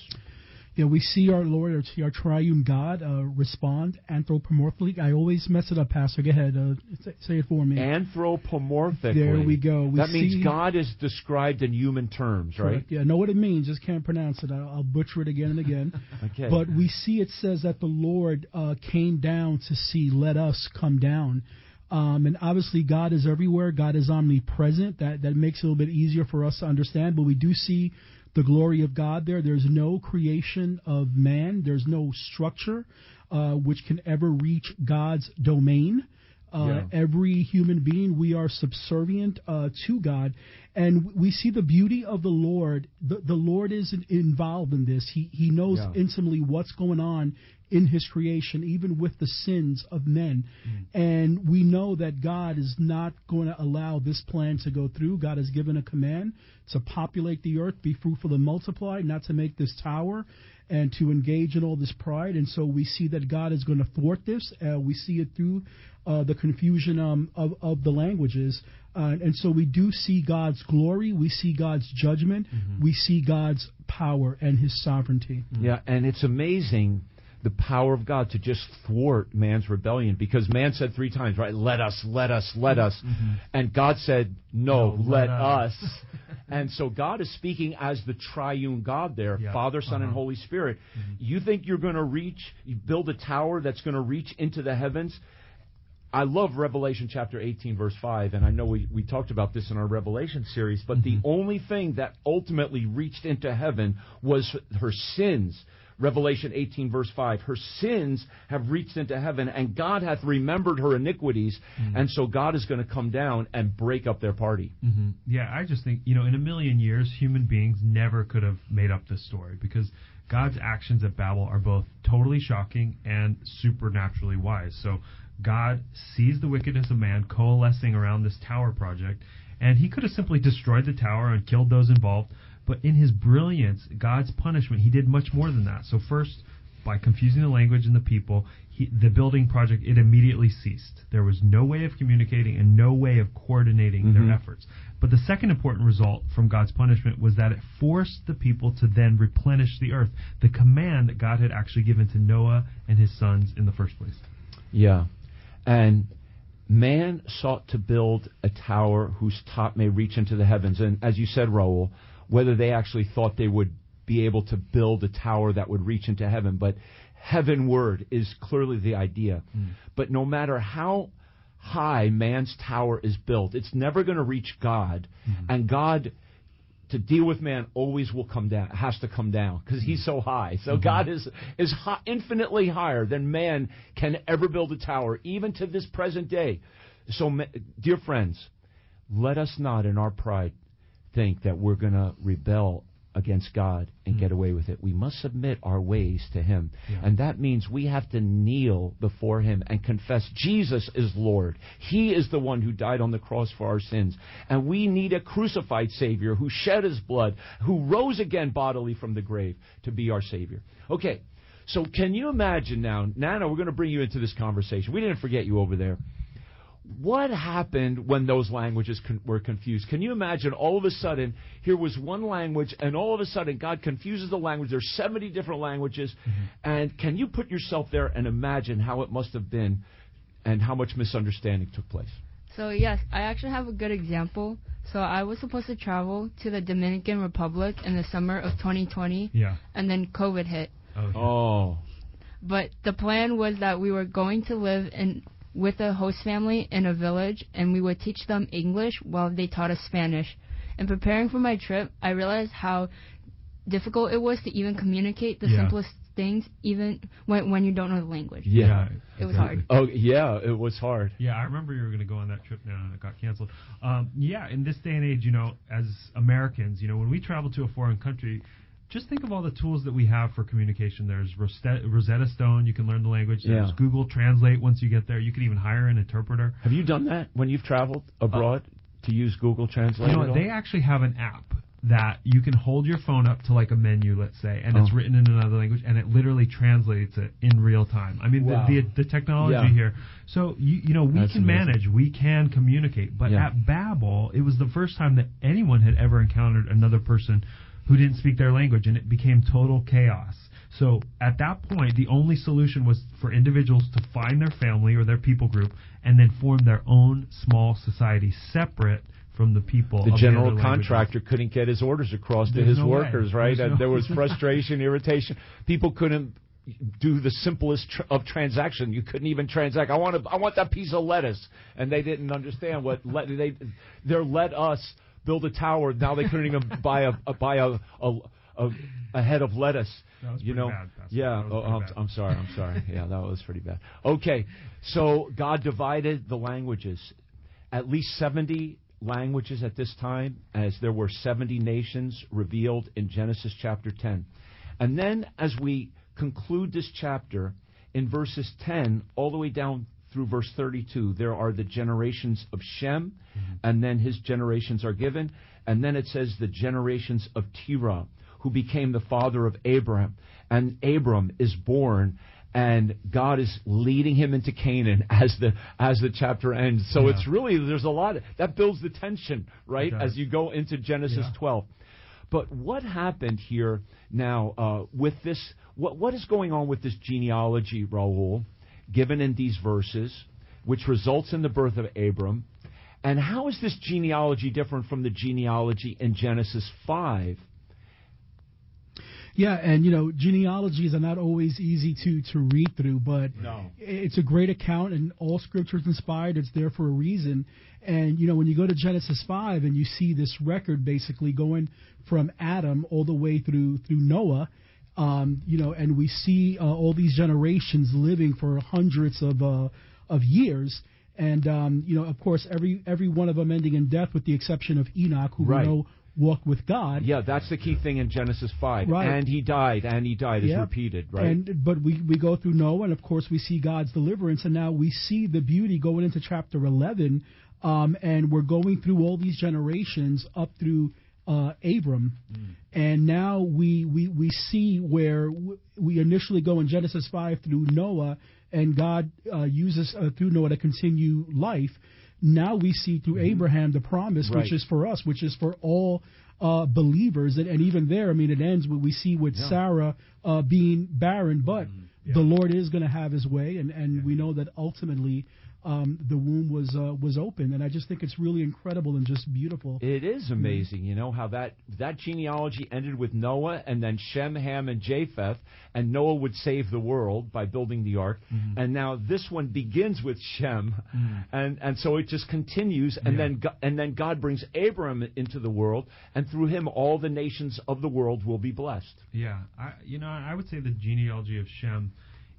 Yeah, we see our Lord, or see our triune God, uh, respond anthropomorphically. I always mess it up, Pastor. Go ahead, uh, say, say it for me. Anthropomorphically. There we go. We that means God is described in human terms, right? Correct. Yeah, I know what it means, just can't pronounce it. I'll, I'll butcher it again and again. Okay. But we see it says that the Lord uh, came down to see, let us come down. Um, and obviously, God is everywhere. God is omnipresent. That that makes it a little bit easier for us to understand. But we do see the glory of God there. There's no creation of man. There's no structure uh, which can ever reach God's domain. Uh, Yeah. Every human being, we are subservient uh, to God, and we see the beauty of the Lord. The, the Lord is involved in this. He He knows Yeah. intimately what's going on in His creation, even with the sins of men. And we know that God is not going to allow this plan to go through. God has given a command to populate the earth, be fruitful and multiply, not to make this tower and to engage in all this pride. And so we see that God is going to thwart this. Uh, we see it through uh, the confusion um, of, of the languages. Uh, and so we do see God's glory. We see God's judgment. We see God's power and his sovereignty. Yeah, and it's amazing the power of God to just thwart man's rebellion because man said three times, right? Let us, let us, let us. Mm-hmm. And God said, no, No, let, let us. us. and so God is speaking as the triune God there Yeah. Father, Son, and Uh-huh. Holy Spirit. Mm-hmm. You think you're going to reach, you build a tower that's going to reach into the heavens? I love Revelation chapter 18, verse 5, and I know we, we talked about this in our Revelation series, but the mm-hmm. only thing that ultimately reached into heaven was her sins. Revelation 18, verse 5. Her sins have reached into heaven, and God hath remembered her iniquities, and so God is going to come down and break up their party. hmm Yeah, I just think you know, in a million years, human beings never could have made up this story because God's actions at Babel are both totally shocking and supernaturally wise. So God sees the wickedness of man coalescing around this tower project, and He could have simply destroyed the tower and killed those involved. But in His brilliance, God's punishment, He did much more than that. So first, by confusing the language and the people, he, the building project it immediately ceased. There was no way of communicating and no way of coordinating Mhm. their efforts. But the second important result from God's punishment was that it forced the people to then replenish the earth, the command that God had actually given to Noah and his sons in the first place. Yeah. And man sought to build a tower whose top may reach into the heavens. And as you said, Raul, whether they actually thought they would be able to build a tower that would reach into heaven, but heavenward is clearly the idea. Hmm. But no matter how high man's tower is built, it's never going to reach God. Hmm. And God to deal with man always will come down has to come down because he's so high. So hmm. god is is hi- infinitely higher than man can ever build a tower even to this present day. So dear friends let us not in our pride think that we're going to rebel against god and hmm. get away with it. We must submit our ways to him. Yeah. and that means we have to kneel before him and confess jesus is lord. He is the one who died on the cross for our sins. And we need a crucified savior who shed his blood who rose again bodily from the grave to be our savior. Okay so can you imagine now nana we're going to bring you into this conversation. We didn't forget you over there what happened when those languages con- were confused? Can you imagine all of a sudden here was one language and all of a sudden God confuses the language. There's 70 different languages. Mm-hmm. And can you put yourself there and imagine how it must have been and how much misunderstanding took place? So yes, I actually have a good example. So I was supposed to travel to the Dominican Republic in the summer of 2020, Yeah. and then COVID hit. Oh. yeah. Oh, But the plan was that we were going to live in with a host family in a village, and we would teach them English while they taught us Spanish. In preparing for my trip, I realized how difficult it was to even communicate the Yeah. simplest things, even when when you don't know the language. Yeah. It was hard. Oh yeah, it was hard. Yeah, I remember you were going to go on that trip now and it got canceled. Um, yeah, in this day and age, you know, as Americans, you know, when we travel to a foreign country, just think of all the tools that we have for communication. There's Rosetta, Stone, you can learn the language. There's Yeah. Google Translate once you get there. You can even hire an interpreter. Have you done that when you've traveled abroad uh, to use Google Translate? You know at what? all? They actually have an app that you can hold your phone up to like a menu, let's say, and it's Oh. written in another language, and it literally translates it in real time. I mean, Wow. the, the the technology Yeah. here. So you you know we That's can amazing. manage, we can communicate, but Yeah. at Babel, it was the first time that anyone had ever encountered another person who didn't speak their language, and it became total chaos. So at that point, the only solution was for individuals to find their family or their people group and then form their own small society separate from the people. the general languages. contractor couldn't get his orders across to his no way. workers, right? No- there was frustration, irritation. People couldn't do the simplest tr- of transaction. You couldn't even transact. I want to, I want that piece of lettuce, and they didn't understand what let they they're let us build a tower. Now they couldn't even buy a, a buy a, a a a head of lettuce. That was you know, bad, yeah. Oh, I'm. I'm sorry. I'm sorry. Yeah, that was pretty bad. Okay, so God divided the languages. At least 70 languages at this time, as there were 70 nations revealed in Genesis chapter 10. And then, as we conclude this chapter, in verses 10 all the way down through verse 32, there are the generations of Shem, and then his generations are given. And then it says the generations of Terah, who became the father of Abraham. And Abram is born and God is leading him into Canaan as the as the chapter ends. So Yeah. it's really there's a lot that builds the tension, right, as you go into Genesis Yeah. 12. But what happened here now uh, with this? What what is going on with this genealogy, Raul, given in these verses, which results in the birth of Abram? And how is this genealogy different from the genealogy in Genesis 5? Yeah, and you know, genealogies are not always easy to to read through, but No. it's a great account, and all scripture is inspired. It's there for a reason. And you know, when you go to Genesis five and you see this record basically going from Adam all the way through through Noah, um, you know, and we see uh, all these generations living for hundreds of uh, of years. And um, you know, of course, every every one of them ending in death, with the exception of Enoch, who Right. we know walked with God. Yeah, that's the key thing in Genesis 5. Right. And he died, and he died is repeated, right? And but we we go through Noah, and of course we see God's deliverance, and now we see the beauty going into chapter eleven, um, and we're going through all these generations up through uh, Abram, and now we we we see where we initially go in Genesis five through Noah, and God uh, uses uh, through Noah to continue life. Now we see through Abraham the promise, Right. which is for us, which is for all uh, believers, and, and even there, I mean, it ends with we see with Yeah. Sarah uh, being barren, but Yeah. the Lord is going to have His way, and, and we know that ultimately um, the womb was uh, was open, and I just think it's really incredible and just beautiful. It is amazing, you know, how that that genealogy ended with Noah and then Shem, Ham, and Japheth, and Noah would save the world by building the ark. Mm-hmm. And now this one begins with Shem, and and so it just continues, and Yeah. then Go- and then God brings Abram into the world, and through him all the nations of the world will be blessed. Yeah, I, you know, I would say the genealogy of Shem,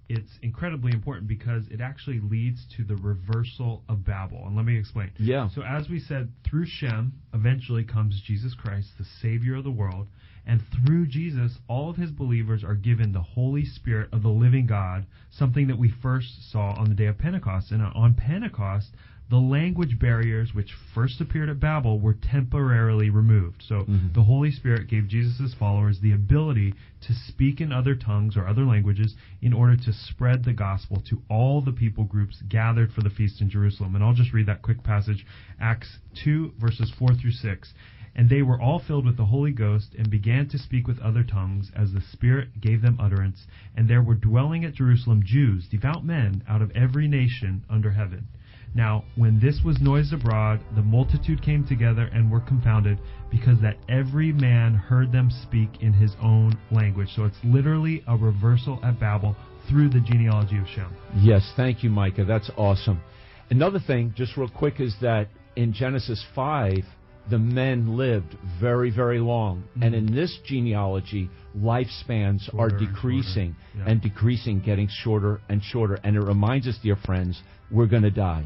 it's incredibly important because it actually leads to the reversal of Babel. And let me explain. Yeah. So as we said, through Shem eventually comes Jesus Christ, the Savior of the world, and through Jesus, all of His believers are given the Holy Spirit of the living God, something that we first saw on the day of Pentecost. And on Pentecost, the language barriers which first appeared at Babel were temporarily removed. So Mhm. the Holy Spirit gave Jesus' followers the ability to speak in other tongues or other languages in order to spread the gospel to all the people groups gathered for the feast in Jerusalem. And I'll just read that quick passage Acts 2, verses 4 through 6. And they were all filled with the Holy Ghost and began to speak with other tongues as the Spirit gave them utterance. And there were dwelling at Jerusalem Jews, devout men, out of every nation under heaven. Now, when this was noised abroad, the multitude came together and were confounded, because that every man heard them speak in his own language. So it's literally a reversal at Babel through the genealogy of Shem. Yes, thank you, Micah. That's awesome. Another thing, just real quick, is that in Genesis 5, the men lived very, very long. Mm-hmm. And in this genealogy, lifespans shorter are decreasing and, yeah. and, decreasing, getting shorter and shorter. And it reminds us, dear friends, we're going to die.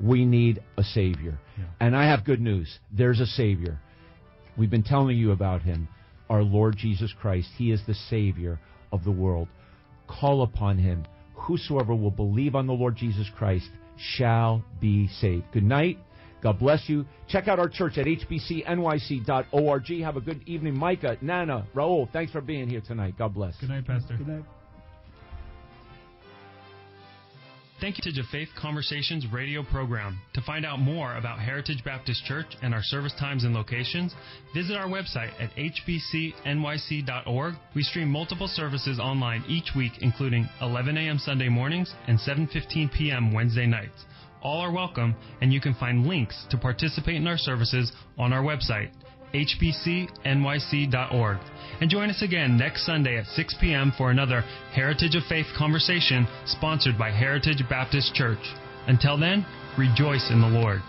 We need a Savior. Yeah. And I have good news. There's a Savior. We've been telling you about Him, our Lord Jesus Christ. He is the Savior of the world. Call upon Him. Whosoever will believe on the Lord Jesus Christ shall be saved. Good night. God bless you. Check out our church at hbcnyc.org. Have a good evening. Micah, Nana, Raul, thanks for being here tonight. God bless. Good night, Pastor. Good night. Thank you to Faith Conversations radio program. To find out more about Heritage Baptist Church and our service times and locations, visit our website at hbcnyc.org. We stream multiple services online each week, including 11 a.m. Sunday mornings and 7:15 p.m. Wednesday nights. All are welcome, and you can find links to participate in our services on our website, hbcnyc.org. And join us again next Sunday at 6 p.m. for another Heritage of Faith conversation sponsored by Heritage Baptist Church. Until then, rejoice in the Lord.